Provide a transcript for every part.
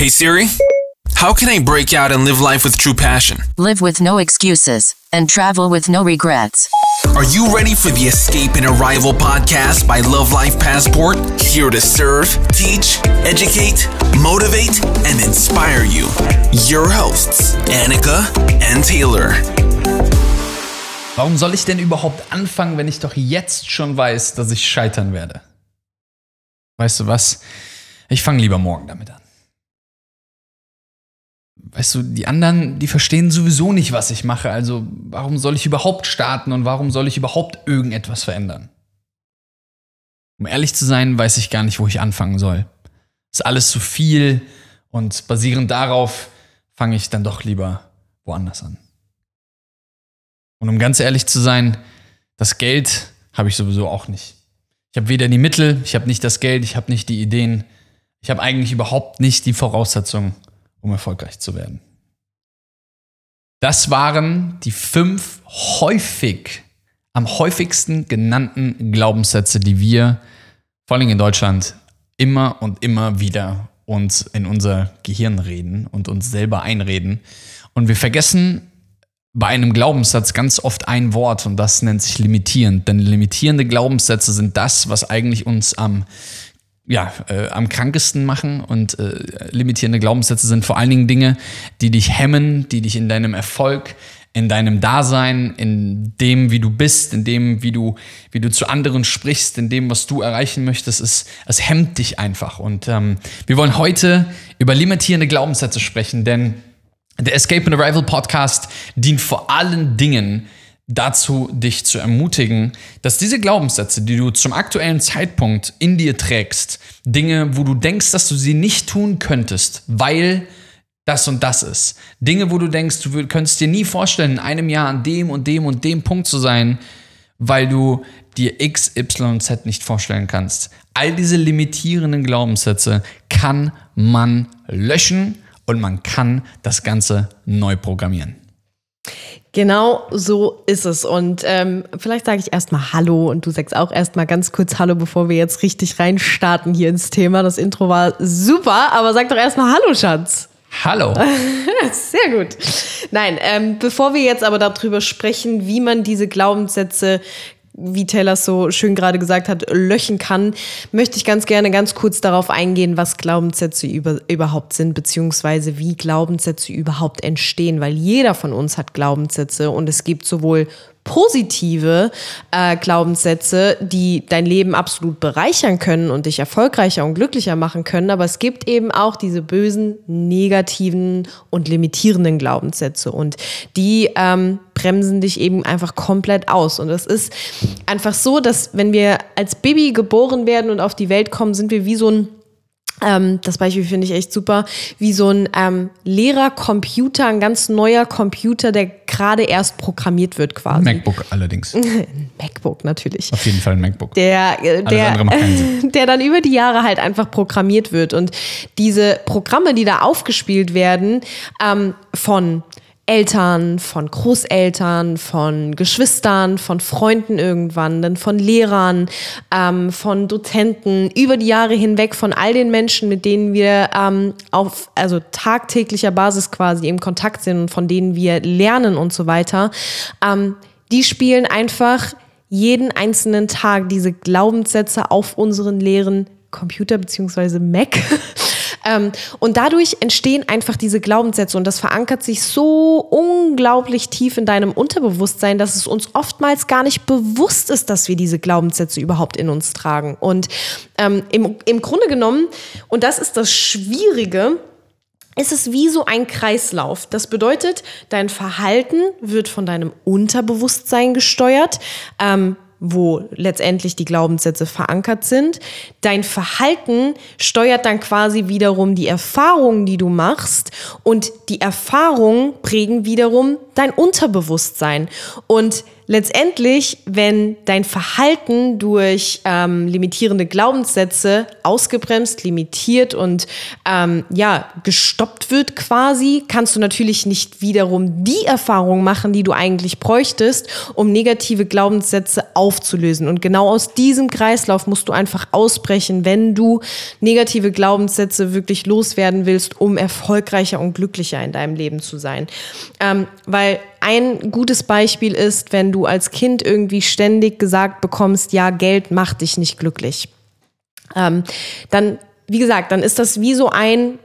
Hey Siri, how can I break out and live life with true passion? Live with no excuses and travel with no regrets. Are you ready for the Escape and Arrival podcast by Love Life Passport? Here to serve, teach, educate, motivate, and inspire you. Your hosts, Annika and Taylor. Warum soll ich denn überhaupt anfangen, wenn ich doch jetzt schon weiß, dass ich scheitern werde? Weißt du was? Ich fange lieber morgen damit an. Weißt du, die anderen, die verstehen sowieso nicht, was ich mache. Also warum soll ich überhaupt starten und warum soll ich überhaupt irgendetwas verändern? Um ehrlich zu sein, weiß ich gar nicht, wo ich anfangen soll. Ist alles zu viel und basierend darauf fange ich dann doch lieber woanders an. Und um ganz ehrlich zu sein, das Geld habe ich sowieso auch nicht. Ich habe weder die Mittel, ich habe nicht das Geld, ich habe nicht die Ideen. Ich habe eigentlich überhaupt nicht die Voraussetzungen, um erfolgreich zu werden. Das waren die fünf häufig, am häufigsten genannten Glaubenssätze, die wir, vor allem in Deutschland, immer und immer wieder uns in unser Gehirn reden und uns selber einreden. Und wir vergessen bei einem Glaubenssatz ganz oft ein Wort und das nennt sich limitierend. Denn limitierende Glaubenssätze sind das, was eigentlich uns am ja, äh, am krankesten machen und äh, limitierende Glaubenssätze sind vor allen Dingen Dinge, die dich hemmen, die dich in deinem Erfolg, in deinem Dasein, in dem, wie du bist, in dem, wie du, wie du zu anderen sprichst, in dem, was du erreichen möchtest, es, es hemmt dich einfach. Und ähm, wir wollen heute über limitierende Glaubenssätze sprechen, denn der Escape and Arrival Podcast dient vor allen Dingen dazu, dich zu ermutigen, dass diese Glaubenssätze, die du zum aktuellen Zeitpunkt in dir trägst, Dinge, wo du denkst, dass du sie nicht tun könntest, weil das und das ist. Dinge, wo du denkst, du könntest dir nie vorstellen, in einem Jahr an dem und dem und dem Punkt zu sein, weil du dir X, Y und Z nicht vorstellen kannst. All diese limitierenden Glaubenssätze kann man löschen und man kann das Ganze neu programmieren. Genau so ist es. Und ähm, vielleicht sage ich erstmal Hallo und du sagst auch erstmal ganz kurz Hallo, bevor wir jetzt richtig reinstarten hier ins Thema. Das Intro war super, aber sag doch erstmal Hallo, Schatz. Hallo. Sehr gut. Nein, ähm, bevor wir jetzt aber darüber sprechen, wie man diese Glaubenssätze wie Taylor so schön gerade gesagt hat, löchen kann, möchte ich ganz gerne ganz kurz darauf eingehen, was Glaubenssätze über, überhaupt sind, beziehungsweise wie Glaubenssätze überhaupt entstehen, weil jeder von uns hat Glaubenssätze und es gibt sowohl positive äh, Glaubenssätze, die dein Leben absolut bereichern können und dich erfolgreicher und glücklicher machen können. Aber es gibt eben auch diese bösen, negativen und limitierenden Glaubenssätze und die ähm, bremsen dich eben einfach komplett aus. Und es ist einfach so, dass wenn wir als Baby geboren werden und auf die Welt kommen, sind wir wie so ein ähm, das Beispiel finde ich echt super, wie so ein ähm, leerer Computer, ein ganz neuer Computer, der gerade erst programmiert wird quasi. MacBook allerdings. MacBook natürlich. Auf jeden Fall ein MacBook. Der, äh, der, der dann über die Jahre halt einfach programmiert wird. Und diese Programme, die da aufgespielt werden, ähm, von Eltern, von Großeltern, von Geschwistern, von Freunden irgendwann, dann von Lehrern, ähm, von Dozenten, über die Jahre hinweg von all den Menschen, mit denen wir ähm, auf also tagtäglicher Basis quasi im Kontakt sind und von denen wir lernen und so weiter, ähm, die spielen einfach jeden einzelnen Tag diese Glaubenssätze auf unseren leeren Computer beziehungsweise Mac Ähm, und dadurch entstehen einfach diese Glaubenssätze und das verankert sich so unglaublich tief in deinem Unterbewusstsein, dass es uns oftmals gar nicht bewusst ist, dass wir diese Glaubenssätze überhaupt in uns tragen. Und ähm, im, im Grunde genommen, und das ist das Schwierige, ist es wie so ein Kreislauf. Das bedeutet, dein Verhalten wird von deinem Unterbewusstsein gesteuert. Ähm, wo letztendlich die Glaubenssätze verankert sind. Dein Verhalten steuert dann quasi wiederum die Erfahrungen, die du machst und die Erfahrungen prägen wiederum dein Unterbewusstsein. Und letztendlich, wenn dein Verhalten durch ähm, limitierende Glaubenssätze ausgebremst, limitiert und ähm, ja gestoppt wird quasi, kannst du natürlich nicht wiederum die Erfahrung machen, die du eigentlich bräuchtest, um negative Glaubenssätze aufzulösen. Und genau aus diesem Kreislauf musst du einfach ausbrechen, wenn du negative Glaubenssätze wirklich loswerden willst, um erfolgreicher und glücklicher in deinem Leben zu sein. Ähm, weil ein gutes Beispiel ist, wenn du als Kind irgendwie ständig gesagt bekommst, ja, Geld macht dich nicht glücklich. Ähm, dann, wie gesagt, dann ist das wie so ein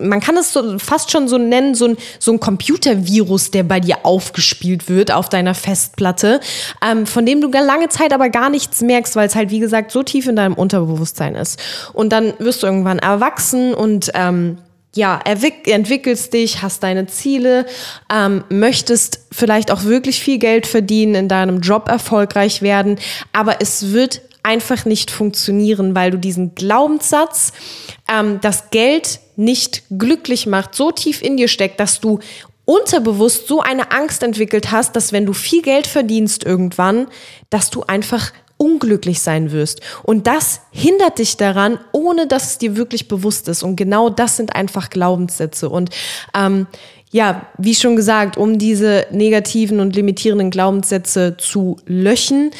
man kann es so, fast schon so nennen, so ein, so ein Computervirus, der bei dir aufgespielt wird auf deiner Festplatte, ähm, von dem du lange Zeit aber gar nichts merkst, weil es halt, wie gesagt, so tief in deinem Unterbewusstsein ist. Und dann wirst du irgendwann erwachsen und ähm, ja, entwickelst dich, hast deine Ziele, ähm, möchtest vielleicht auch wirklich viel Geld verdienen, in deinem Job erfolgreich werden, aber es wird einfach nicht funktionieren, weil du diesen Glaubenssatz, ähm, dass Geld nicht glücklich macht, so tief in dir steckt, dass du unterbewusst so eine Angst entwickelt hast, dass wenn du viel Geld verdienst irgendwann, dass du einfach unglücklich sein wirst. Und das hindert dich daran, ohne dass es dir wirklich bewusst ist. Und genau das sind einfach Glaubenssätze. Und ähm, ja, wie schon gesagt, um diese negativen und limitierenden Glaubenssätze zu löschen,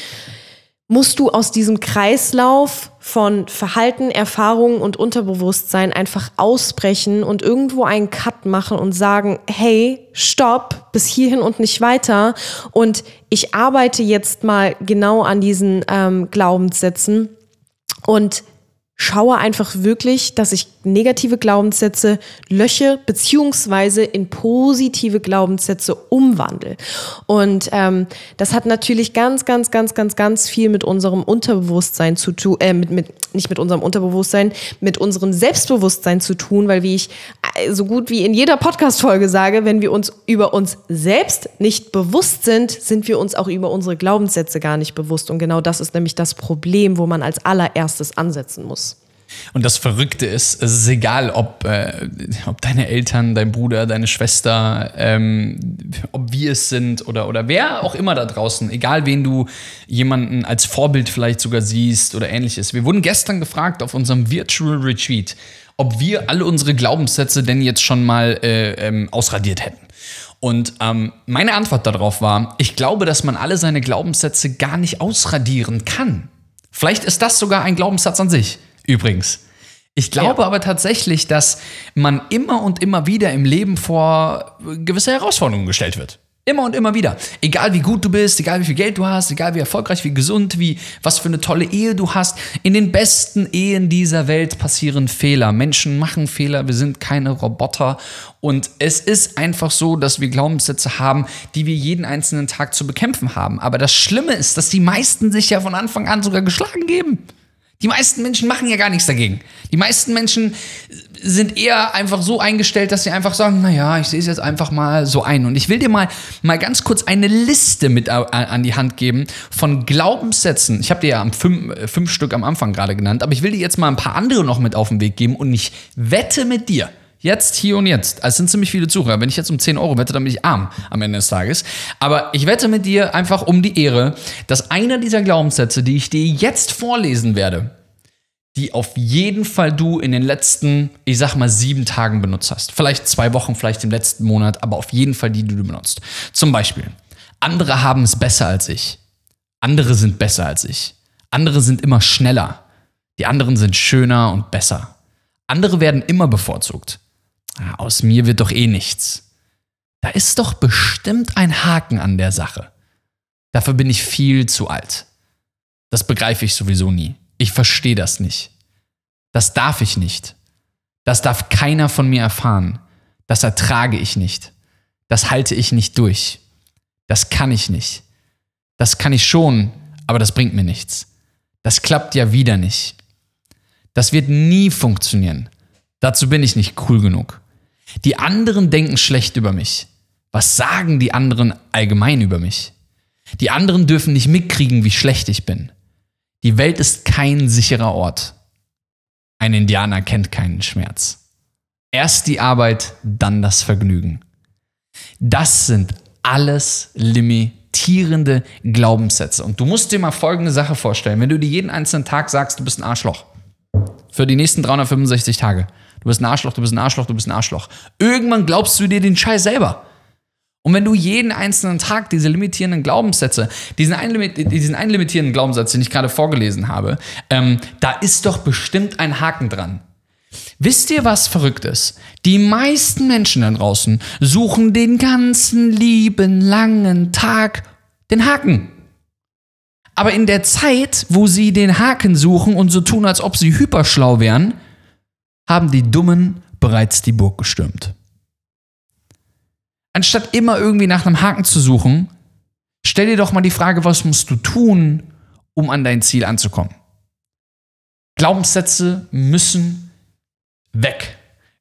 musst du aus diesem Kreislauf von Verhalten, Erfahrungen und Unterbewusstsein einfach ausbrechen und irgendwo einen Cut machen und sagen, hey, stopp, bis hierhin und nicht weiter. Und ich arbeite jetzt mal genau an diesen ähm, Glaubenssätzen und schaue einfach wirklich, dass ich negative Glaubenssätze lösche beziehungsweise in positive Glaubenssätze umwandle. Und ähm, das hat natürlich ganz, ganz, ganz, ganz, ganz viel mit unserem Unterbewusstsein zu tun, äh, mit, mit, nicht mit unserem Unterbewusstsein, mit unserem Selbstbewusstsein zu tun, weil wie ich äh, so gut wie in jeder Podcast-Folge sage, wenn wir uns über uns selbst nicht bewusst sind, sind wir uns auch über unsere Glaubenssätze gar nicht bewusst. Und genau das ist nämlich das Problem, wo man als allererstes ansetzen muss. Und das Verrückte ist, es ist egal, ob, äh, ob deine Eltern, dein Bruder, deine Schwester, ähm, ob wir es sind oder, oder wer auch immer da draußen, egal wen du jemanden als Vorbild vielleicht sogar siehst oder ähnliches. Wir wurden gestern gefragt auf unserem Virtual Retreat, ob wir alle unsere Glaubenssätze denn jetzt schon mal äh, ähm, ausradiert hätten. Und ähm, meine Antwort darauf war, ich glaube, dass man alle seine Glaubenssätze gar nicht ausradieren kann. Vielleicht ist das sogar ein Glaubenssatz an sich übrigens. Ich glaube ja. aber tatsächlich, dass man immer und immer wieder im Leben vor gewisse Herausforderungen gestellt wird. Immer und immer wieder. Egal wie gut du bist, egal wie viel Geld du hast, egal wie erfolgreich, wie gesund, wie was für eine tolle Ehe du hast. In den besten Ehen dieser Welt passieren Fehler. Menschen machen Fehler, wir sind keine Roboter. Und es ist einfach so, dass wir Glaubenssätze haben, die wir jeden einzelnen Tag zu bekämpfen haben. Aber das Schlimme ist, dass die meisten sich ja von Anfang an sogar geschlagen geben. Die meisten Menschen machen ja gar nichts dagegen. Die meisten Menschen sind eher einfach so eingestellt, dass sie einfach sagen, naja, ich sehe es jetzt einfach mal so ein. Und ich will dir mal, mal ganz kurz eine Liste mit an die Hand geben von Glaubenssätzen. Ich habe dir ja fünf, äh, fünf Stück am Anfang gerade genannt, aber ich will dir jetzt mal ein paar andere noch mit auf den Weg geben und ich wette mit dir, Jetzt, hier und jetzt. Es sind ziemlich viele Zuhörer. Wenn ich jetzt um 10 Euro wette, dann bin ich arm am Ende des Tages. Aber ich wette mit dir einfach um die Ehre, dass einer dieser Glaubenssätze, die ich dir jetzt vorlesen werde, die auf jeden Fall du in den letzten, ich sag mal, sieben Tagen benutzt hast. Vielleicht zwei Wochen, vielleicht im letzten Monat, aber auf jeden Fall die, die du benutzt. Zum Beispiel, andere haben es besser als ich. Andere sind besser als ich. Andere sind immer schneller. Die anderen sind schöner und besser. Andere werden immer bevorzugt aus mir wird doch eh nichts. Da ist doch bestimmt ein Haken an der Sache. Dafür bin ich viel zu alt. Das begreife ich sowieso nie. Ich verstehe das nicht. Das darf ich nicht. Das darf keiner von mir erfahren. Das ertrage ich nicht. Das halte ich nicht durch. Das kann ich nicht. Das kann ich schon, aber das bringt mir nichts. Das klappt ja wieder nicht. Das wird nie funktionieren. Dazu bin ich nicht cool genug. Die anderen denken schlecht über mich. Was sagen die anderen allgemein über mich? Die anderen dürfen nicht mitkriegen, wie schlecht ich bin. Die Welt ist kein sicherer Ort. Ein Indianer kennt keinen Schmerz. Erst die Arbeit, dann das Vergnügen. Das sind alles limitierende Glaubenssätze. Und du musst dir mal folgende Sache vorstellen. Wenn du dir jeden einzelnen Tag sagst, du bist ein Arschloch. Für die nächsten 365 Tage. Du bist ein Arschloch, du bist ein Arschloch, du bist ein Arschloch. Irgendwann glaubst du dir den Scheiß selber. Und wenn du jeden einzelnen Tag diese limitierenden Glaubenssätze, diesen einen, diesen einen limitierenden Glaubenssatz, den ich gerade vorgelesen habe, ähm, da ist doch bestimmt ein Haken dran. Wisst ihr, was verrückt ist? Die meisten Menschen da draußen suchen den ganzen lieben langen Tag den Haken. Aber in der Zeit, wo sie den Haken suchen und so tun, als ob sie hyperschlau wären, haben die Dummen bereits die Burg gestürmt. Anstatt immer irgendwie nach einem Haken zu suchen, stell dir doch mal die Frage, was musst du tun, um an dein Ziel anzukommen? Glaubenssätze müssen weg.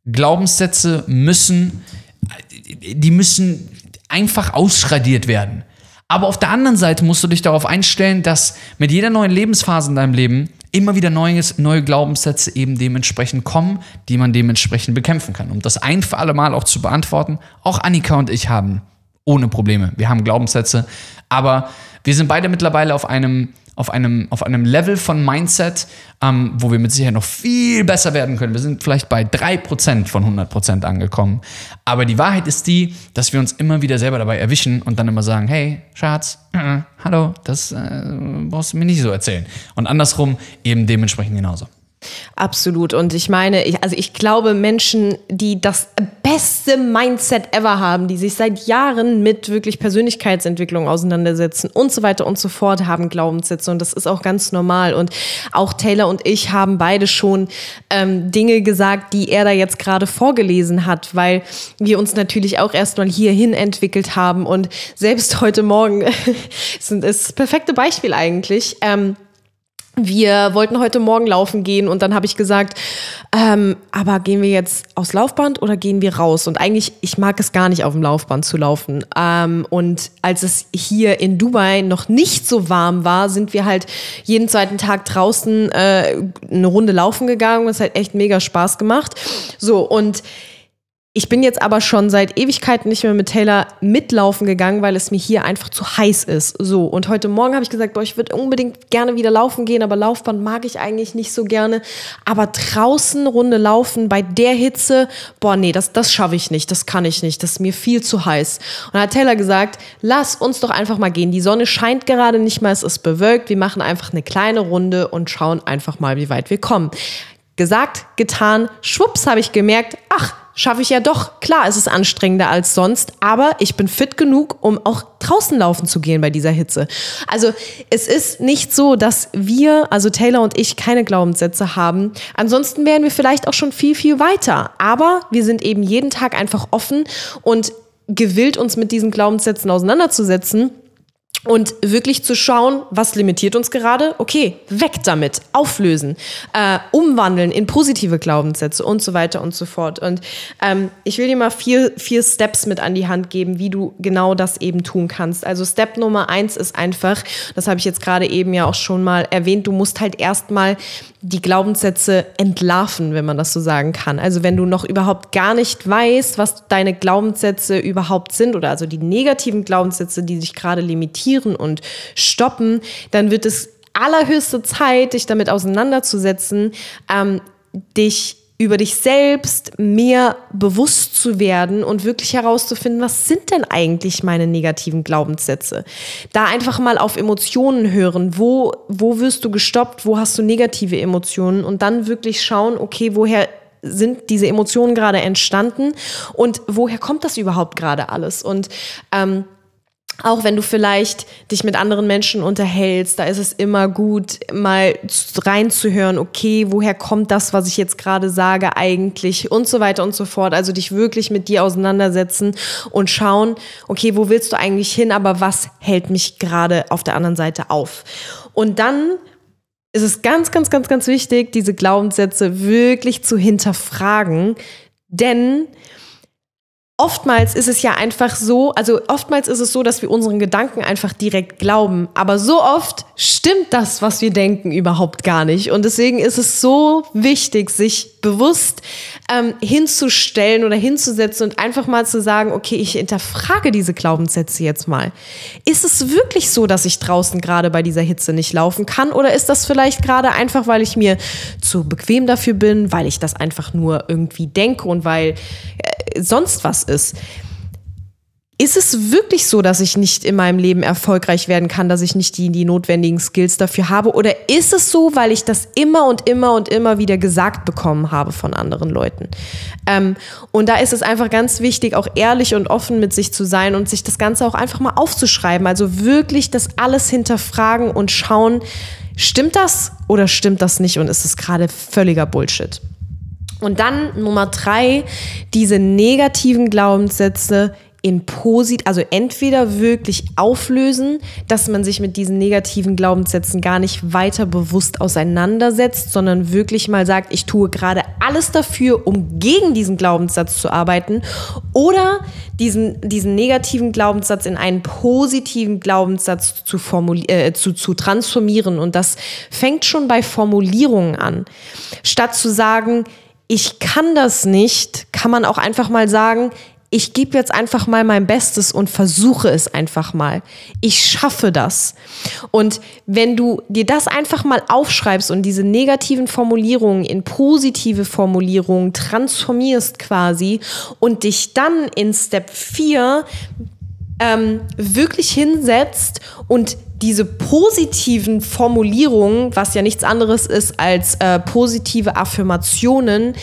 Glaubenssätze müssen, die müssen einfach ausradiert werden. Aber auf der anderen Seite musst du dich darauf einstellen, dass mit jeder neuen Lebensphase in deinem Leben immer wieder neues, neue Glaubenssätze eben dementsprechend kommen, die man dementsprechend bekämpfen kann. Um das ein für alle Mal auch zu beantworten, auch Annika und ich haben ohne Probleme. Wir haben Glaubenssätze, aber wir sind beide mittlerweile auf einem auf einem, auf einem Level von Mindset, ähm, wo wir mit Sicherheit noch viel besser werden können. Wir sind vielleicht bei 3% von 100% angekommen. Aber die Wahrheit ist die, dass wir uns immer wieder selber dabei erwischen und dann immer sagen, hey, Schatz, äh, hallo, das äh, brauchst du mir nicht so erzählen. Und andersrum eben dementsprechend genauso. Absolut. Und ich meine, ich, also ich glaube, Menschen, die das beste Mindset ever haben, die sich seit Jahren mit wirklich Persönlichkeitsentwicklung auseinandersetzen und so weiter und so fort, haben Glaubenssätze. Und das ist auch ganz normal. Und auch Taylor und ich haben beide schon ähm, Dinge gesagt, die er da jetzt gerade vorgelesen hat, weil wir uns natürlich auch erstmal hierhin entwickelt haben. Und selbst heute Morgen ist das perfekte Beispiel eigentlich. Ähm, wir wollten heute Morgen laufen gehen und dann habe ich gesagt, ähm, aber gehen wir jetzt aufs Laufband oder gehen wir raus? Und eigentlich, ich mag es gar nicht auf dem Laufband zu laufen. Ähm, und als es hier in Dubai noch nicht so warm war, sind wir halt jeden zweiten Tag draußen äh, eine Runde laufen gegangen. Das hat echt mega Spaß gemacht. So und ich bin jetzt aber schon seit Ewigkeiten nicht mehr mit Taylor mitlaufen gegangen, weil es mir hier einfach zu heiß ist. So, und heute Morgen habe ich gesagt, boah, ich würde unbedingt gerne wieder laufen gehen, aber Laufband mag ich eigentlich nicht so gerne. Aber draußen Runde laufen bei der Hitze, boah, nee, das, das schaffe ich nicht, das kann ich nicht, das ist mir viel zu heiß. Und dann hat Taylor gesagt, lass uns doch einfach mal gehen. Die Sonne scheint gerade nicht mal, es ist bewölkt, wir machen einfach eine kleine Runde und schauen einfach mal, wie weit wir kommen. Gesagt, getan, schwupps habe ich gemerkt, ach, schaffe ich ja doch. Klar, es ist anstrengender als sonst, aber ich bin fit genug, um auch draußen laufen zu gehen bei dieser Hitze. Also es ist nicht so, dass wir, also Taylor und ich, keine Glaubenssätze haben. Ansonsten wären wir vielleicht auch schon viel, viel weiter. Aber wir sind eben jeden Tag einfach offen und gewillt, uns mit diesen Glaubenssätzen auseinanderzusetzen und wirklich zu schauen, was limitiert uns gerade? Okay, weg damit, auflösen, äh, umwandeln in positive Glaubenssätze und so weiter und so fort. Und ähm, ich will dir mal vier, vier Steps mit an die Hand geben, wie du genau das eben tun kannst. Also Step Nummer eins ist einfach, das habe ich jetzt gerade eben ja auch schon mal erwähnt, du musst halt erstmal die Glaubenssätze entlarven, wenn man das so sagen kann. Also wenn du noch überhaupt gar nicht weißt, was deine Glaubenssätze überhaupt sind oder also die negativen Glaubenssätze, die sich gerade limitieren und stoppen, dann wird es allerhöchste Zeit, dich damit auseinanderzusetzen, ähm, dich über dich selbst mehr bewusst zu werden und wirklich herauszufinden, was sind denn eigentlich meine negativen Glaubenssätze? Da einfach mal auf Emotionen hören. Wo, wo wirst du gestoppt? Wo hast du negative Emotionen? Und dann wirklich schauen, okay, woher sind diese Emotionen gerade entstanden und woher kommt das überhaupt gerade alles? Und ähm, auch wenn du vielleicht dich mit anderen Menschen unterhältst, da ist es immer gut, mal reinzuhören, okay, woher kommt das, was ich jetzt gerade sage eigentlich und so weiter und so fort. Also dich wirklich mit dir auseinandersetzen und schauen, okay, wo willst du eigentlich hin, aber was hält mich gerade auf der anderen Seite auf? Und dann ist es ganz, ganz, ganz, ganz wichtig, diese Glaubenssätze wirklich zu hinterfragen, denn oftmals ist es ja einfach so, also oftmals ist es so, dass wir unseren Gedanken einfach direkt glauben. Aber so oft stimmt das, was wir denken, überhaupt gar nicht. Und deswegen ist es so wichtig, sich bewusst ähm, hinzustellen oder hinzusetzen und einfach mal zu sagen, okay, ich hinterfrage diese Glaubenssätze jetzt mal. Ist es wirklich so, dass ich draußen gerade bei dieser Hitze nicht laufen kann? Oder ist das vielleicht gerade einfach, weil ich mir zu bequem dafür bin, weil ich das einfach nur irgendwie denke und weil äh, sonst was ist. Ist es wirklich so, dass ich nicht in meinem Leben erfolgreich werden kann, dass ich nicht die, die notwendigen Skills dafür habe? Oder ist es so, weil ich das immer und immer und immer wieder gesagt bekommen habe von anderen Leuten? Ähm, und da ist es einfach ganz wichtig, auch ehrlich und offen mit sich zu sein und sich das Ganze auch einfach mal aufzuschreiben. Also wirklich das alles hinterfragen und schauen, stimmt das oder stimmt das nicht und ist es gerade völliger Bullshit? Und dann Nummer drei, diese negativen Glaubenssätze in posit, also entweder wirklich auflösen, dass man sich mit diesen negativen Glaubenssätzen gar nicht weiter bewusst auseinandersetzt, sondern wirklich mal sagt, ich tue gerade alles dafür, um gegen diesen Glaubenssatz zu arbeiten, oder diesen, diesen negativen Glaubenssatz in einen positiven Glaubenssatz zu, äh, zu, zu transformieren. Und das fängt schon bei Formulierungen an. Statt zu sagen, ich kann das nicht, kann man auch einfach mal sagen, ich gebe jetzt einfach mal mein Bestes und versuche es einfach mal. Ich schaffe das. Und wenn du dir das einfach mal aufschreibst und diese negativen Formulierungen in positive Formulierungen transformierst quasi und dich dann in Step 4 ähm, wirklich hinsetzt und diese positiven Formulierungen, was ja nichts anderes ist als äh, positive Affirmationen,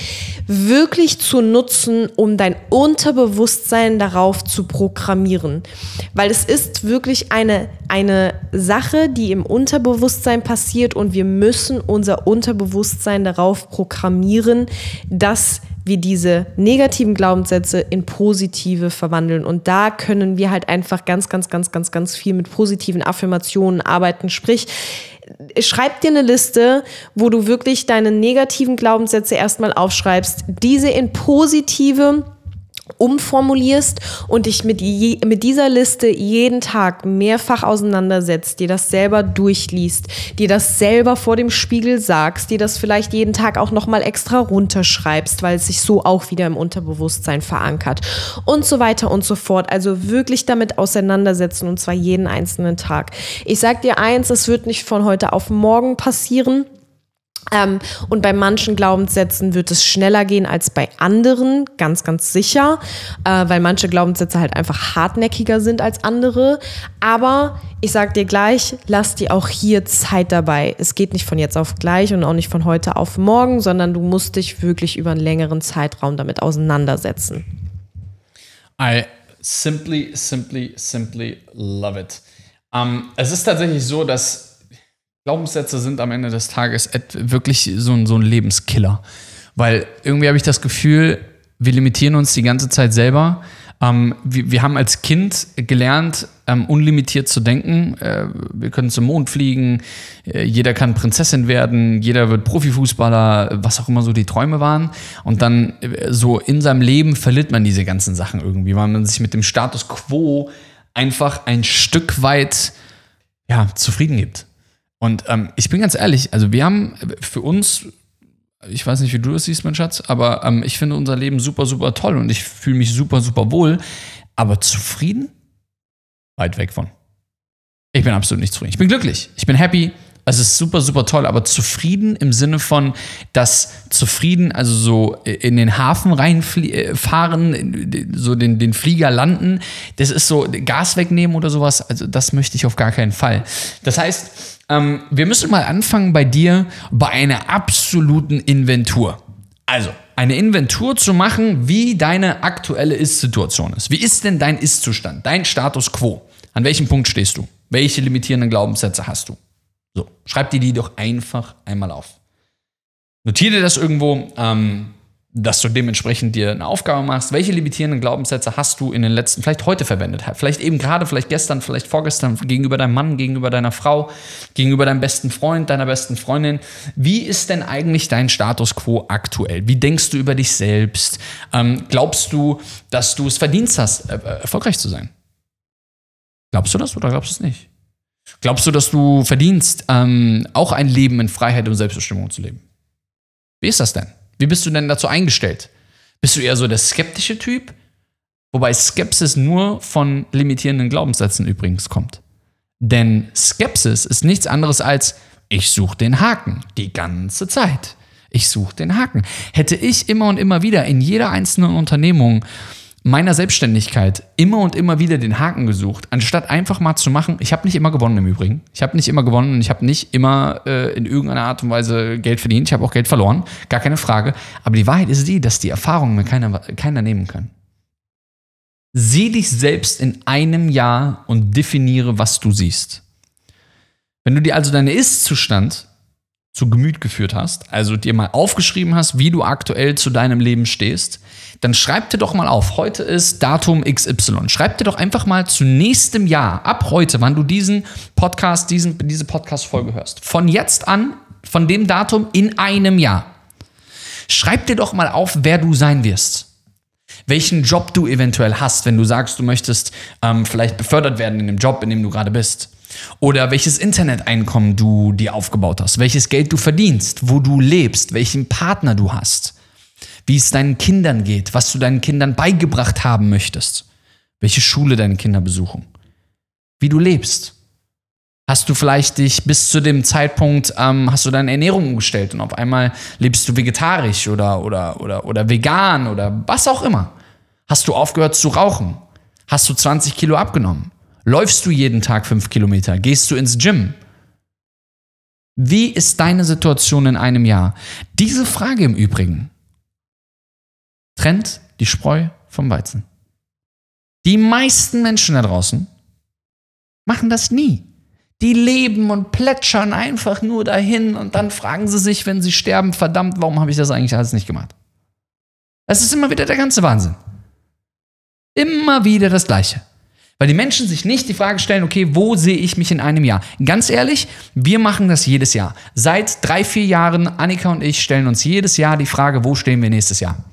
wirklich zu nutzen, um dein Unterbewusstsein darauf zu programmieren. Weil es ist wirklich eine, eine Sache, die im Unterbewusstsein passiert und wir müssen unser Unterbewusstsein darauf programmieren, dass wir diese negativen Glaubenssätze in positive verwandeln. Und da können wir halt einfach ganz, ganz, ganz, ganz, ganz viel mit positiven Affirmationen arbeiten. Sprich, schreib dir eine Liste, wo du wirklich deine negativen Glaubenssätze erstmal aufschreibst, diese in positive umformulierst und dich mit, je, mit dieser Liste jeden Tag mehrfach auseinandersetzt, dir das selber durchliest, dir das selber vor dem Spiegel sagst, dir das vielleicht jeden Tag auch nochmal extra runterschreibst, weil es sich so auch wieder im Unterbewusstsein verankert und so weiter und so fort. Also wirklich damit auseinandersetzen und zwar jeden einzelnen Tag. Ich sag dir eins, es wird nicht von heute auf morgen passieren. Ähm, und bei manchen Glaubenssätzen wird es schneller gehen als bei anderen, ganz, ganz sicher, äh, weil manche Glaubenssätze halt einfach hartnäckiger sind als andere. Aber ich sag dir gleich, lass dir auch hier Zeit dabei. Es geht nicht von jetzt auf gleich und auch nicht von heute auf morgen, sondern du musst dich wirklich über einen längeren Zeitraum damit auseinandersetzen. I simply, simply, simply love it. Um, ähm, es ist tatsächlich so, dass Glaubenssätze sind am Ende des Tages wirklich so ein, so ein Lebenskiller. Weil irgendwie habe ich das Gefühl, wir limitieren uns die ganze Zeit selber. Ähm, wir, wir, haben als Kind gelernt, ähm, unlimitiert zu denken. Äh, wir können zum Mond fliegen, äh, jeder kann Prinzessin werden, jeder wird Profifußballer, was auch immer so die Träume waren. Und dann äh, so in seinem Leben verliert man diese ganzen Sachen irgendwie, weil man sich mit dem Status quo einfach ein Stück weit ja, zufrieden gibt. Und ähm, ich bin ganz ehrlich, also wir haben für uns, ich weiß nicht, wie du das siehst, mein Schatz, aber ähm, ich finde unser Leben super, super toll und ich fühle mich super, super wohl. Aber zufrieden? Weit weg von. Ich bin absolut nicht zufrieden. Ich bin glücklich. Ich bin happy. Es ist super, super toll, aber zufrieden im Sinne von, dass zufrieden, also so in den Hafen reinfahren, so den, den Flieger landen, das ist so Gas wegnehmen oder sowas, also das möchte ich auf gar keinen Fall. Das heißt, ähm, wir müssen mal anfangen bei dir bei einer absoluten Inventur. Also, eine Inventur zu machen, wie deine aktuelle Ist-Situation ist. Wie ist denn dein Ist-Zustand, dein Status quo? An welchem Punkt stehst du? Welche limitierenden Glaubenssätze hast du? So, schreib dir die doch einfach einmal auf. Notiere dir das irgendwo. Ähm, dass du dementsprechend dir eine Aufgabe machst. Welche limitierenden Glaubenssätze hast du in den letzten, vielleicht heute verwendet? Vielleicht eben gerade, vielleicht gestern, vielleicht vorgestern gegenüber deinem Mann, gegenüber deiner Frau, gegenüber deinem besten Freund, deiner besten Freundin. Wie ist denn eigentlich dein Status quo aktuell? Wie denkst du über dich selbst? Ähm, glaubst du, dass du es verdient hast, äh, erfolgreich zu sein? Glaubst du das oder glaubst du es nicht? Glaubst du, dass du verdienst, ähm, auch ein Leben in Freiheit und Selbstbestimmung zu leben? Wie ist das denn? Wie bist du denn dazu eingestellt? Bist du eher so der skeptische Typ? Wobei Skepsis nur von limitierenden Glaubenssätzen übrigens kommt. Denn Skepsis ist nichts anderes als, ich suche den Haken die ganze Zeit. Ich suche den Haken. Hätte ich immer und immer wieder in jeder einzelnen Unternehmung meiner Selbstständigkeit immer und immer wieder den Haken gesucht, anstatt einfach mal zu machen. Ich habe nicht immer gewonnen im Übrigen. Ich habe nicht immer gewonnen und ich habe nicht immer äh, in irgendeiner Art und Weise Geld verdient. Ich habe auch Geld verloren, gar keine Frage. Aber die Wahrheit ist die, dass die Erfahrungen mir keiner, keiner nehmen kann. Sieh dich selbst in einem Jahr und definiere, was du siehst. Wenn du dir also deinen Ist-Zustand zu Gemüt geführt hast, also dir mal aufgeschrieben hast, wie du aktuell zu deinem Leben stehst, dann schreib dir doch mal auf, heute ist Datum XY. Schreib dir doch einfach mal zu nächstem Jahr, ab heute, wann du diesen Podcast, diesen, diese Podcast-Folge hörst. Von jetzt an, von dem Datum in einem Jahr. Schreib dir doch mal auf, wer du sein wirst. Welchen Job du eventuell hast, wenn du sagst, du möchtest ähm, vielleicht befördert werden in dem Job, in dem du gerade bist. Oder welches Interneteinkommen du dir aufgebaut hast, welches Geld du verdienst, wo du lebst, welchen Partner du hast, wie es deinen Kindern geht, was du deinen Kindern beigebracht haben möchtest, welche Schule deine Kinder besuchen, wie du lebst. Hast du vielleicht dich bis zu dem Zeitpunkt, ähm, hast du deine Ernährung umgestellt und auf einmal lebst du vegetarisch oder, oder, oder, oder vegan oder was auch immer. Hast du aufgehört zu rauchen? Hast du 20 Kilo abgenommen? Läufst du jeden Tag fünf Kilometer? Gehst du ins Gym? Wie ist deine Situation in einem Jahr? Diese Frage im Übrigen trennt die Spreu vom Weizen. Die meisten Menschen da draußen machen das nie. Die leben und plätschern einfach nur dahin und dann fragen sie sich, wenn sie sterben, verdammt, warum habe ich das eigentlich alles nicht gemacht? Es ist immer wieder der ganze Wahnsinn. Immer wieder das Gleiche. Weil die Menschen sich nicht die Frage stellen, okay, wo sehe ich mich in einem Jahr? Ganz ehrlich, wir machen das jedes Jahr. Seit drei, vier Jahren, Annika und ich stellen uns jedes Jahr die Frage, wo stehen wir nächstes Jahr?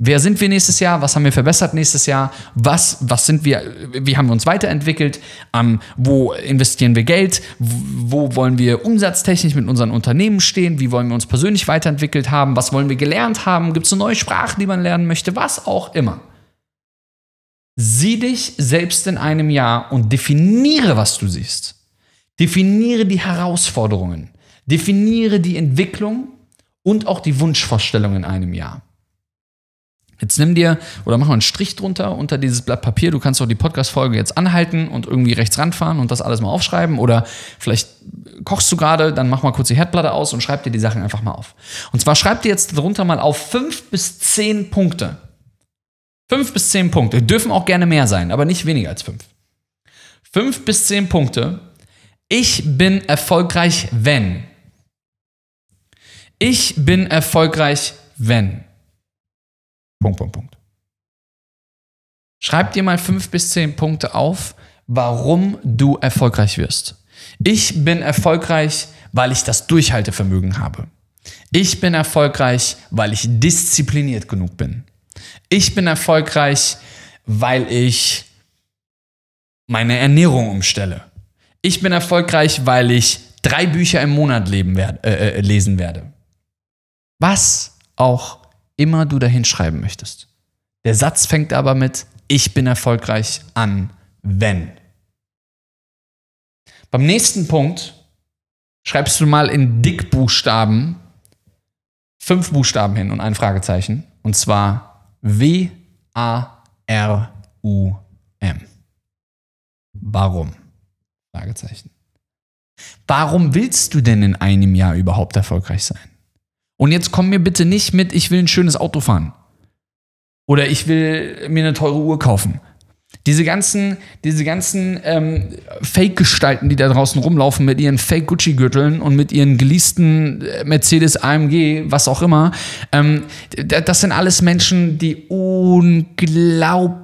Wer sind wir nächstes Jahr? Was haben wir verbessert nächstes Jahr? Was, was sind wir, wie haben wir uns weiterentwickelt? Ähm, wo investieren wir Geld? Wo wollen wir umsatztechnisch mit unseren Unternehmen stehen? Wie wollen wir uns persönlich weiterentwickelt haben? Was wollen wir gelernt haben? Gibt es eine neue Sprache, die man lernen möchte? Was auch immer. Sieh dich selbst in einem Jahr und definiere, was du siehst. Definiere die Herausforderungen. Definiere die Entwicklung und auch die Wunschvorstellung in einem Jahr. Jetzt nimm dir oder mach mal einen Strich drunter unter dieses Blatt Papier. Du kannst auch die Podcast-Folge jetzt anhalten und irgendwie rechts ranfahren und das alles mal aufschreiben. Oder vielleicht kochst du gerade, dann mach mal kurz die Herdplatte aus und schreib dir die Sachen einfach mal auf. Und zwar schreib dir jetzt drunter mal auf fünf bis zehn Punkte. Fünf bis zehn Punkte. Dürfen auch gerne mehr sein, aber nicht weniger als fünf. Fünf bis zehn Punkte. Ich bin erfolgreich, wenn. Ich bin erfolgreich, wenn. Punkt, Punkt, Punkt. Schreib dir mal fünf bis zehn Punkte auf, warum du erfolgreich wirst. Ich bin erfolgreich, weil ich das Durchhaltevermögen habe. Ich bin erfolgreich, weil ich diszipliniert genug bin. Ich bin erfolgreich, weil ich meine Ernährung umstelle. Ich bin erfolgreich, weil ich drei Bücher im Monat werde, äh, äh, lesen werde. Was auch immer du dahin schreiben möchtest. Der Satz fängt aber mit Ich bin erfolgreich an, wenn. Beim nächsten Punkt schreibst du mal in Dickbuchstaben fünf Buchstaben hin und ein Fragezeichen. Und zwar W-A-R-U-M. Warum? Fragezeichen. Warum willst du denn in einem Jahr überhaupt erfolgreich sein? Und jetzt komm mir bitte nicht mit, ich will ein schönes Auto fahren. Oder ich will mir eine teure Uhr kaufen. Diese ganzen, diese ganzen ähm, Fake-Gestalten, die da draußen rumlaufen mit ihren Fake-Gucci-Gürteln und mit ihren geleasten äh, Mercedes AMG, was auch immer, ähm, das sind alles Menschen, die unglaublich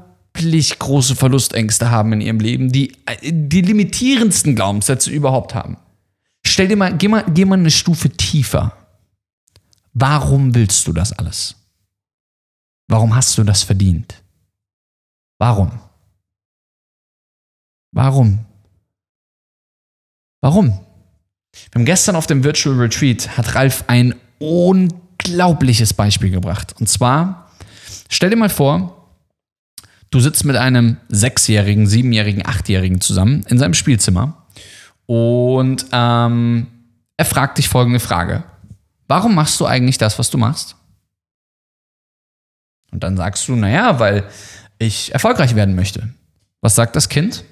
große Verlustängste haben in ihrem Leben, die äh, die limitierendsten Glaubenssätze überhaupt haben. Stell dir mal, geh mal, geh mal eine Stufe tiefer. Warum willst du das alles? Warum hast du das verdient? Warum? Warum? Warum? Wir haben gestern auf dem Virtual Retreat hat Ralf ein unglaubliches Beispiel gebracht. Und zwar, stell dir mal vor, du sitzt mit einem Sechsjährigen, Siebenjährigen, Achtjährigen zusammen in seinem Spielzimmer und ähm, er fragt dich folgende Frage. Warum machst du eigentlich das, was du machst? Und dann sagst du, naja, weil ich erfolgreich werden möchte. Was sagt das Kind?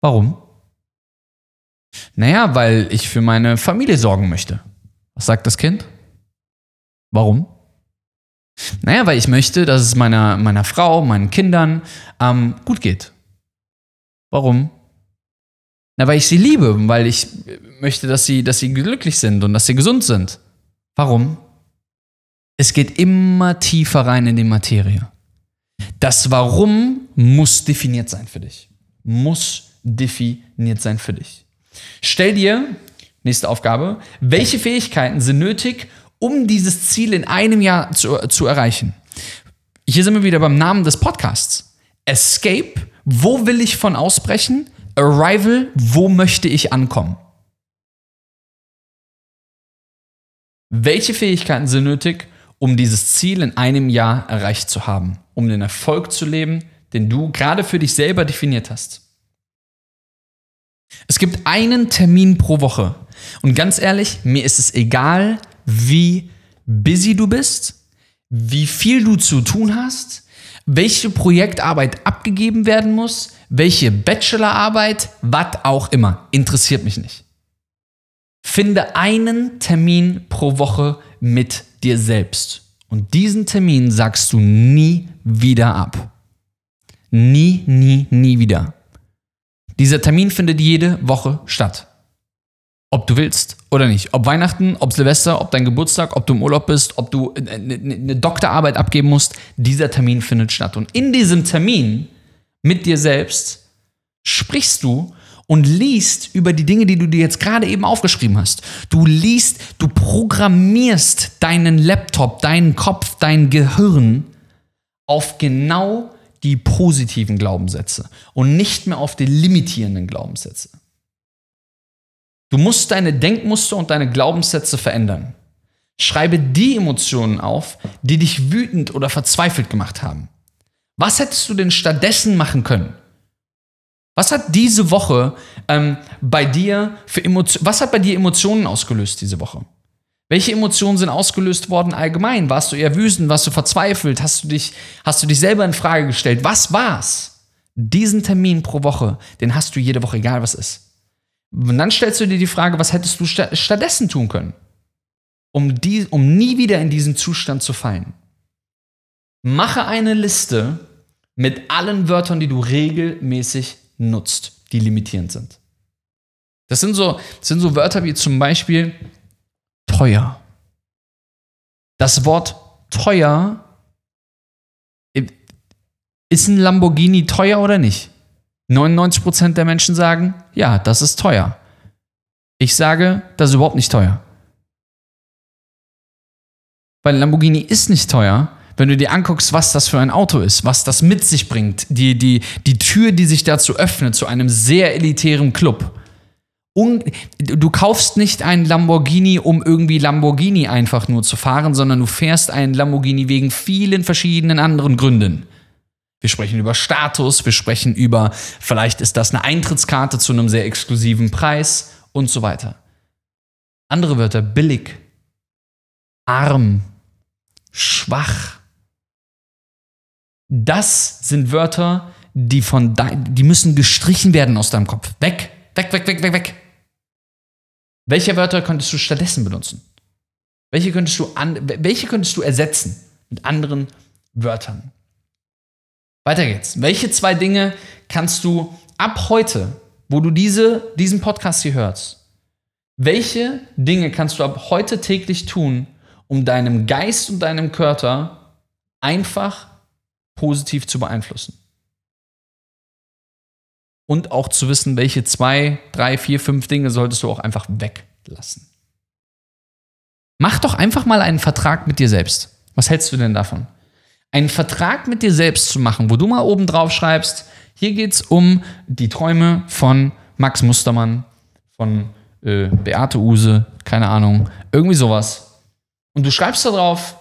Warum? Naja, weil ich für meine Familie sorgen möchte. Was sagt das Kind? Warum? Naja, weil ich möchte, dass es meiner, meiner Frau, meinen Kindern ähm, gut geht. Warum? Na, weil ich sie liebe, weil ich möchte, dass sie, dass sie glücklich sind und dass sie gesund sind. Warum? Es geht immer tiefer rein in die Materie. Das Warum muss definiert sein für dich. Muss definiert sein für dich. Stell dir, nächste Aufgabe, welche Fähigkeiten sind nötig, um dieses Ziel in einem Jahr zu, zu erreichen? Hier sind wir wieder beim Namen des Podcasts. Escape, wo will ich von ausbrechen? Arrival, wo möchte ich ankommen? Welche Fähigkeiten sind nötig, um dieses Ziel in einem Jahr erreicht zu haben? Um den Erfolg zu leben, den du gerade für dich selber definiert hast? Es gibt einen Termin pro Woche. Und ganz ehrlich, mir ist es egal, wie busy du bist, wie viel du zu tun hast, welche Projektarbeit abgegeben werden muss, welche Bachelorarbeit, was auch immer. Interessiert mich nicht. Finde einen Termin pro Woche mit dir selbst. Und diesen Termin sagst du nie wieder ab. Nie, nie, nie wieder. Dieser Termin findet jede Woche statt. Ob du willst oder nicht. Ob Weihnachten, ob Silvester, ob dein Geburtstag, ob du im Urlaub bist, ob du eine Doktorarbeit abgeben musst, dieser Termin findet statt. Und in diesem Termin mit dir selbst sprichst du und liest über die Dinge, die du dir jetzt gerade eben aufgeschrieben hast. Du liest, du programmierst deinen Laptop, deinen Kopf, dein Gehirn auf genau die positiven Glaubenssätze und nicht mehr auf die limitierenden Glaubenssätze. Du musst deine Denkmuster und deine Glaubenssätze verändern. Schreibe die Emotionen auf, die dich wütend oder verzweifelt gemacht haben. Was hättest du denn stattdessen machen können? Was hat diese Woche ähm, bei dir für Emotionen, was hat bei dir Emotionen ausgelöst diese Woche? Welche Emotionen sind ausgelöst worden allgemein? Warst du eher wütend? Warst du verzweifelt? Hast du dich, hast du dich selber in Frage gestellt? Was war's? Diesen Termin pro Woche, den hast du jede Woche, egal was ist. Und dann stellst du dir die Frage, was hättest du stattdessen tun können, um, die, um nie wieder in diesen Zustand zu fallen? Mache eine Liste mit allen Wörtern, die du regelmäßig nutzt, die limitierend sind. Das sind so, das sind so Wörter wie zum Beispiel teuer. Das Wort teuer ist ein Lamborghini teuer oder nicht? 99% der Menschen sagen, ja, das ist teuer. Ich sage, das ist überhaupt nicht teuer. Weil ein Lamborghini ist nicht teuer, wenn du dir anguckst, was das für ein Auto ist, was das mit sich bringt, die, die, die Tür, die sich dazu öffnet, zu einem sehr elitären Club du kaufst nicht einen Lamborghini, um irgendwie Lamborghini einfach nur zu fahren, sondern du fährst einen Lamborghini wegen vielen verschiedenen anderen Gründen. Wir sprechen über Status, wir sprechen über, vielleicht ist das eine Eintrittskarte zu einem sehr exklusiven Preis und so weiter. Andere Wörter, billig, arm, schwach. Das sind Wörter, die von die müssen gestrichen werden aus deinem Kopf. Weg, weg, weg, weg, weg, weg. Welche Wörter könntest du stattdessen benutzen? Welche könntest du, an, welche könntest du ersetzen mit anderen Wörtern? Weiter geht's. Welche zwei Dinge kannst du ab heute, wo du diese, diesen Podcast hier hörst, welche Dinge kannst du ab heute täglich tun, um deinem Geist und deinem Körper einfach positiv zu beeinflussen? Und auch zu wissen, welche zwei, drei, vier, fünf Dinge solltest du auch einfach weglassen. Mach doch einfach mal einen Vertrag mit dir selbst. Was hältst du denn davon? Einen Vertrag mit dir selbst zu machen, wo du mal oben drauf schreibst, hier geht es um die Träume von Max Mustermann, von äh, Beate Use, keine Ahnung, irgendwie sowas. Und du schreibst da drauf,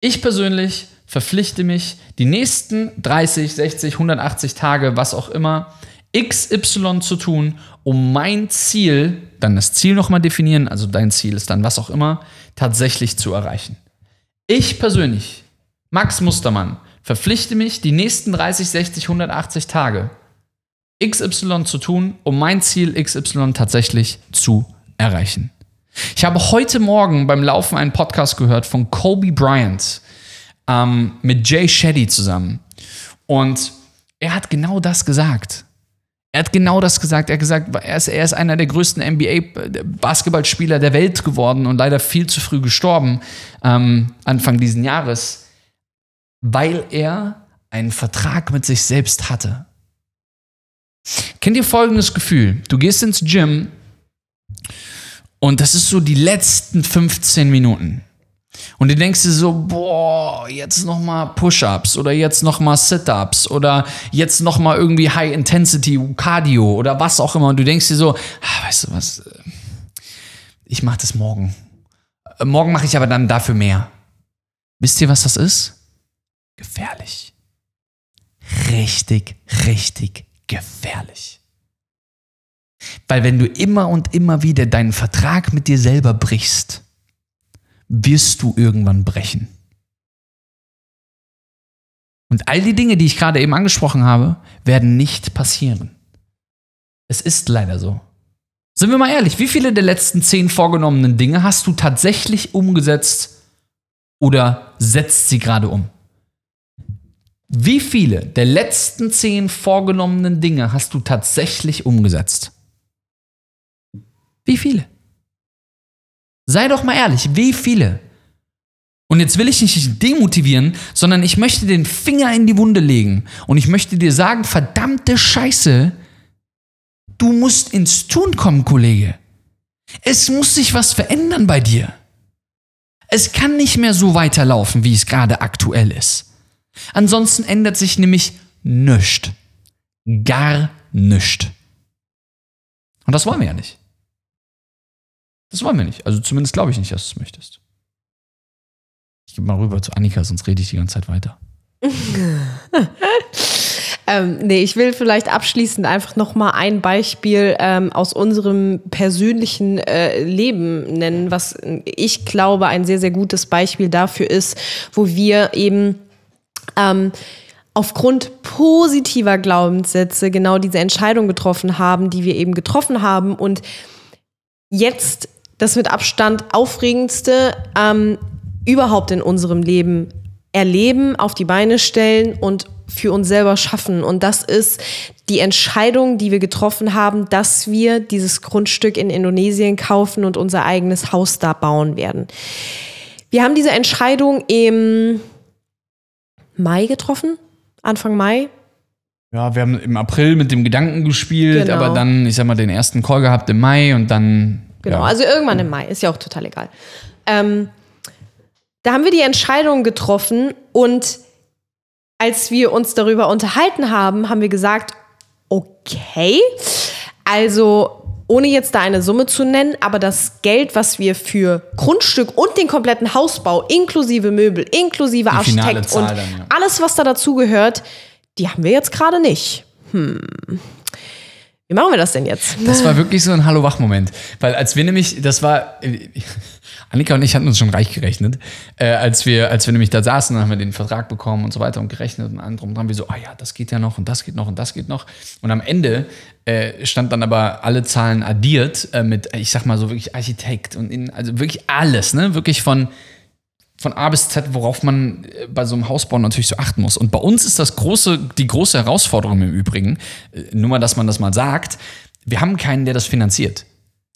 ich persönlich verpflichte mich, die nächsten 30, 60, 180 Tage, was auch immer, XY zu tun, um mein Ziel, dann das Ziel nochmal definieren, also dein Ziel ist dann was auch immer, tatsächlich zu erreichen. Ich persönlich, Max Mustermann, verpflichte mich, die nächsten 30, 60, 180 Tage XY zu tun, um mein Ziel XY tatsächlich zu erreichen. Ich habe heute Morgen beim Laufen einen Podcast gehört von Kobe Bryant ähm, mit Jay Shetty zusammen. Und er hat genau das gesagt. Er hat genau das gesagt. Er hat gesagt, er ist, er ist einer der größten NBA-Basketballspieler der Welt geworden und leider viel zu früh gestorben, ähm, Anfang diesen Jahres, weil er einen Vertrag mit sich selbst hatte. Kennt ihr folgendes Gefühl? Du gehst ins Gym und das ist so die letzten 15 Minuten. Und du denkst dir so, boah, jetzt noch mal Push-ups oder jetzt noch mal Sit-ups oder jetzt noch mal irgendwie High Intensity Cardio oder was auch immer. Und du denkst dir so, ah, weißt du was? Ich mache das morgen. Äh, morgen mache ich aber dann dafür mehr. Wisst ihr, was das ist? Gefährlich. Richtig, richtig gefährlich. Weil wenn du immer und immer wieder deinen Vertrag mit dir selber brichst, wirst du irgendwann brechen. Und all die Dinge, die ich gerade eben angesprochen habe, werden nicht passieren. Es ist leider so. Sind wir mal ehrlich, wie viele der letzten zehn vorgenommenen Dinge hast du tatsächlich umgesetzt oder setzt sie gerade um? Wie viele der letzten zehn vorgenommenen Dinge hast du tatsächlich umgesetzt? Wie viele? Sei doch mal ehrlich, wie viele? Und jetzt will ich dich demotivieren, sondern ich möchte den Finger in die Wunde legen und ich möchte dir sagen, verdammte Scheiße, du musst ins Tun kommen, Kollege. Es muss sich was verändern bei dir. Es kann nicht mehr so weiterlaufen, wie es gerade aktuell ist. Ansonsten ändert sich nämlich nichts. Gar nichts. Und das wollen wir ja nicht. Das wollen wir nicht. Also zumindest glaube ich nicht, dass du es möchtest. Ich gebe mal rüber zu Annika, sonst rede ich die ganze Zeit weiter. ähm, nee, ich will vielleicht abschließend einfach noch mal ein Beispiel ähm, aus unserem persönlichen äh, Leben nennen, was ich glaube ein sehr, sehr gutes Beispiel dafür ist, wo wir eben ähm, aufgrund positiver Glaubenssätze genau diese Entscheidung getroffen haben, die wir eben getroffen haben und jetzt das mit Abstand aufregendste ähm, überhaupt in unserem Leben erleben, auf die Beine stellen und für uns selber schaffen. Und das ist die Entscheidung, die wir getroffen haben, dass wir dieses Grundstück in Indonesien kaufen und unser eigenes Haus da bauen werden. Wir haben diese Entscheidung im Mai getroffen, Anfang Mai. Ja, wir haben im April mit dem Gedanken gespielt, genau. aber dann, ich sag mal, den ersten Call gehabt im Mai und dann Genau, ja. also irgendwann im Mai, ist ja auch total egal. Ähm, da haben wir die Entscheidung getroffen und als wir uns darüber unterhalten haben, haben wir gesagt, okay, also ohne jetzt da eine Summe zu nennen, aber das Geld, was wir für Grundstück und den kompletten Hausbau, inklusive Möbel, inklusive die Architekt und dann, ja. alles, was da dazugehört, die haben wir jetzt gerade nicht. Hm. Wie machen wir das denn jetzt? Das war wirklich so ein Hallo-Wach-Moment. Weil als wir nämlich, das war, Annika und ich hatten uns schon reich gerechnet, äh, als, wir, als wir nämlich da saßen, haben wir den Vertrag bekommen und so weiter und gerechnet und andere und dann wir so, ah ja, das geht ja noch und das geht noch und das geht noch. Und am Ende äh, stand dann aber alle Zahlen addiert äh, mit, ich sag mal so wirklich Architekt und in, also wirklich alles, ne? Wirklich von von A bis Z, worauf man äh, bei so einem Hausbau natürlich so achten muss. Und bei uns ist das große, die große Herausforderung im Übrigen, äh, nur mal, dass man das mal sagt, wir haben keinen, der das finanziert.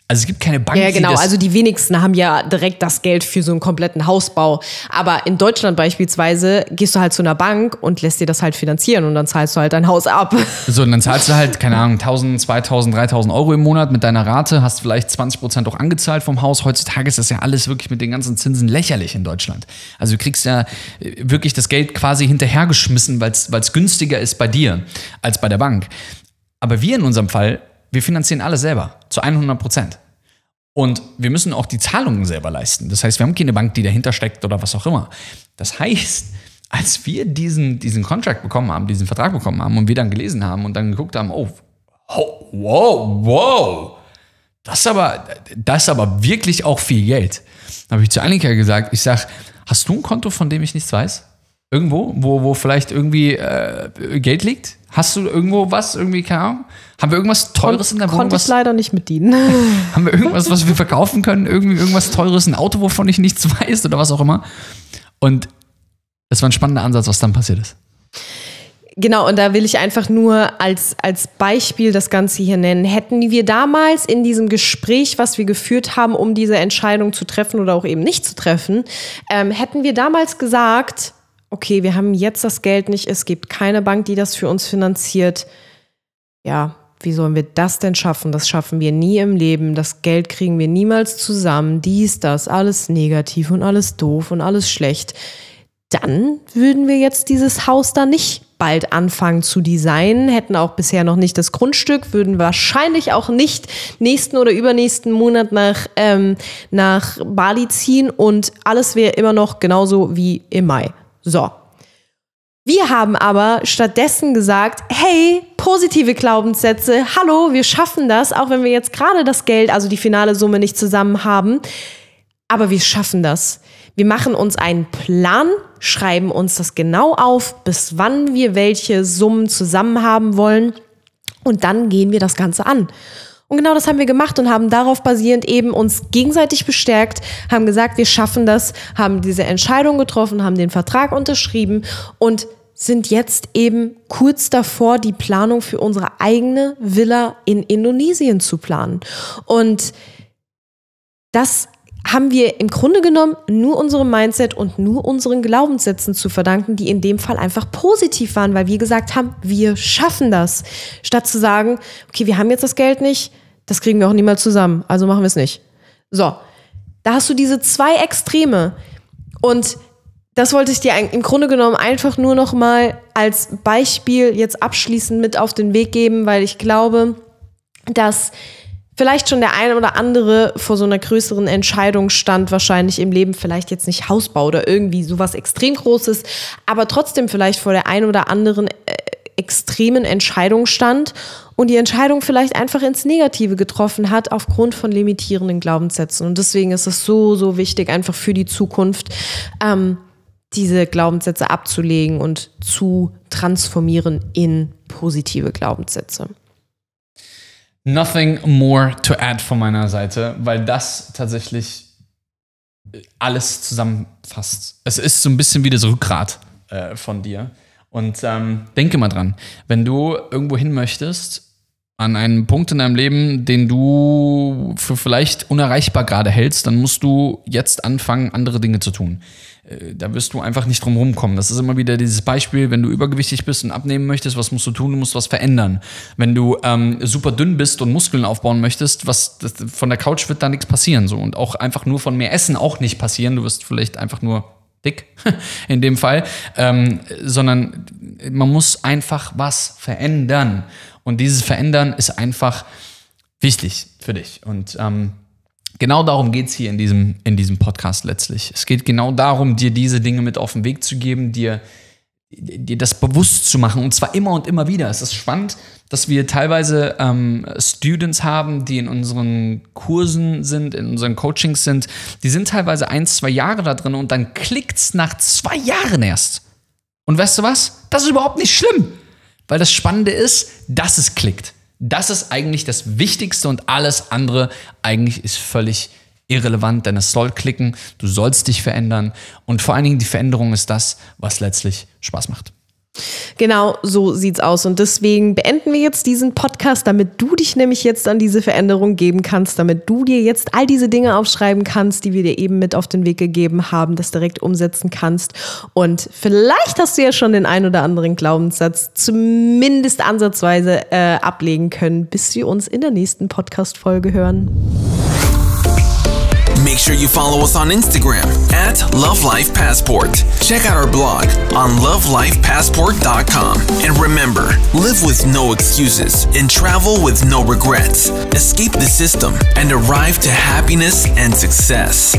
Also es gibt keine Bank. Ja, genau. Also die wenigsten haben ja direkt das Geld für so einen kompletten Hausbau. Aber in Deutschland beispielsweise gehst du halt zu einer Bank und lässt dir das halt finanzieren und dann zahlst du halt dein Haus ab. so, und dann zahlst du halt, keine Ahnung, 1000, 2000, 3000 Euro im Monat mit deiner Rate, hast vielleicht 20 Prozent auch angezahlt vom Haus. Heutzutage ist das ja alles wirklich mit den ganzen Zinsen lächerlich in Deutschland. Also du kriegst ja äh, wirklich das Geld quasi hinterhergeschmissen, weil es günstiger ist bei dir als bei der Bank. Aber wir in unserem Fall wir finanzieren alles selber, zu 100 Prozent. Und wir müssen auch die Zahlungen selber leisten. Das heißt, wir haben keine Bank, die dahinter steckt oder was auch immer. Das heißt, als wir diesen, diesen Contract bekommen haben, diesen Vertrag bekommen haben und wir dann gelesen haben und dann geguckt haben, oh, wow, wow, das ist aber, das ist aber wirklich auch viel Geld. Da habe ich zu Annika gesagt, ich sage, hast du ein Konto, von dem ich nichts weiß? Irgendwo, wo, wo vielleicht irgendwie äh, Geld liegt? Hast du irgendwo was, irgendwie, keine Ahnung? Haben wir irgendwas Teures in der Wohnung? Konnte ich leider nicht mit dienen. Haben wir irgendwas, was wir verkaufen können? Irgendwie irgendwas Teures, ein Auto, wovon ich nichts weiß oder was auch immer? Und es war ein spannender Ansatz, was dann passiert ist. Genau, und da will ich einfach nur als, als Beispiel das Ganze hier nennen. Hätten wir damals in diesem Gespräch, was wir geführt haben, um diese Entscheidung zu treffen oder auch eben nicht zu treffen, ähm, hätten wir damals gesagt, okay, wir haben jetzt das Geld nicht, es gibt keine Bank, die das für uns finanziert. Ja, wie sollen wir das denn schaffen? Das schaffen wir nie im Leben. Das Geld kriegen wir niemals zusammen. Dies, das, alles negativ und alles doof und alles schlecht. Dann würden wir jetzt dieses Haus da nicht bald anfangen zu designen, hätten auch bisher noch nicht das Grundstück, würden wahrscheinlich auch nicht nächsten oder übernächsten Monat nach, ähm, nach Bali ziehen und alles wäre immer noch genauso wie im Mai. So. Wir haben aber stattdessen gesagt, hey, positive Glaubenssätze, hallo, wir schaffen das, auch wenn wir jetzt gerade das Geld, also die finale Summe nicht zusammen haben, aber wir schaffen das. Wir machen uns einen Plan, schreiben uns das genau auf, bis wann wir welche Summen zusammen haben wollen und dann gehen wir das Ganze an. Und genau das haben wir gemacht und haben darauf basierend eben uns gegenseitig bestärkt, haben gesagt, wir schaffen das, haben diese Entscheidung getroffen, haben den Vertrag unterschrieben und sind jetzt eben kurz davor, die Planung für unsere eigene Villa in Indonesien zu planen. Und das haben wir im Grunde genommen nur unserem Mindset und nur unseren Glaubenssätzen zu verdanken, die in dem Fall einfach positiv waren, weil wir gesagt haben, wir schaffen das. Statt zu sagen, okay, wir haben jetzt das Geld nicht, das kriegen wir auch niemals zusammen, also machen wir es nicht. So, da hast du diese zwei Extreme und das wollte ich dir im Grunde genommen einfach nur noch mal als Beispiel jetzt abschließend mit auf den Weg geben, weil ich glaube, dass vielleicht schon der eine oder andere vor so einer größeren Entscheidung stand, wahrscheinlich im Leben, vielleicht jetzt nicht Hausbau oder irgendwie sowas extrem Großes, aber trotzdem vielleicht vor der einen oder anderen äh, extremen Entscheidung stand und die Entscheidung vielleicht einfach ins Negative getroffen hat aufgrund von limitierenden Glaubenssätzen. Und deswegen ist es so, so wichtig, einfach für die Zukunft, ähm, diese Glaubenssätze abzulegen und zu transformieren in positive Glaubenssätze. Nothing more to add von meiner Seite, weil das tatsächlich alles zusammenfasst. Es ist so ein bisschen wie das Rückgrat äh, von dir. Und ähm, denke mal dran, wenn du irgendwo hin möchtest, an einen Punkt in deinem Leben, den du für vielleicht unerreichbar gerade hältst, dann musst du jetzt anfangen, andere Dinge zu tun. Äh, da wirst du einfach nicht drum rumkommen. Das ist immer wieder dieses Beispiel, wenn du übergewichtig bist und abnehmen möchtest, was musst du tun? Du musst was verändern. Wenn du ähm, super dünn bist und Muskeln aufbauen möchtest, was das, von der Couch wird da nichts passieren. So. Und auch einfach nur von mehr Essen auch nicht passieren. Du wirst vielleicht einfach nur dick in dem Fall, ähm, sondern man muss einfach was verändern. Und dieses Verändern ist einfach wichtig für dich. Und ähm, Genau darum geht es hier in diesem, in diesem Podcast letztlich. Es geht genau darum, dir diese Dinge mit auf den Weg zu geben, dir, dir das bewusst zu machen und zwar immer und immer wieder. Es ist spannend, dass wir teilweise ähm, Students haben, die in unseren Kursen sind, in unseren Coachings sind. Die sind teilweise ein, zwei Jahre da drin und dann klickt es nach zwei Jahren erst. Und weißt du was? Das ist überhaupt nicht schlimm, weil das Spannende ist, dass es klickt. Das ist eigentlich das Wichtigste und alles andere eigentlich ist völlig irrelevant, denn es soll klicken, du sollst dich verändern und vor allen Dingen die Veränderung ist das, was letztlich Spaß macht. Genau so sieht's aus. Und deswegen beenden wir jetzt diesen Podcast, damit du dich nämlich jetzt an diese Veränderung geben kannst, damit du dir jetzt all diese Dinge aufschreiben kannst, die wir dir eben mit auf den Weg gegeben haben, das direkt umsetzen kannst. Und vielleicht hast du ja schon den ein oder anderen Glaubenssatz zumindest ansatzweise äh, ablegen können, bis wir uns in der nächsten Podcast-Folge hören. Make sure you follow us on Instagram at Love Life Passport. Check out our blog on lovelifepassport.com. And remember, live with no excuses and travel with no regrets. Escape the system and arrive to happiness and success.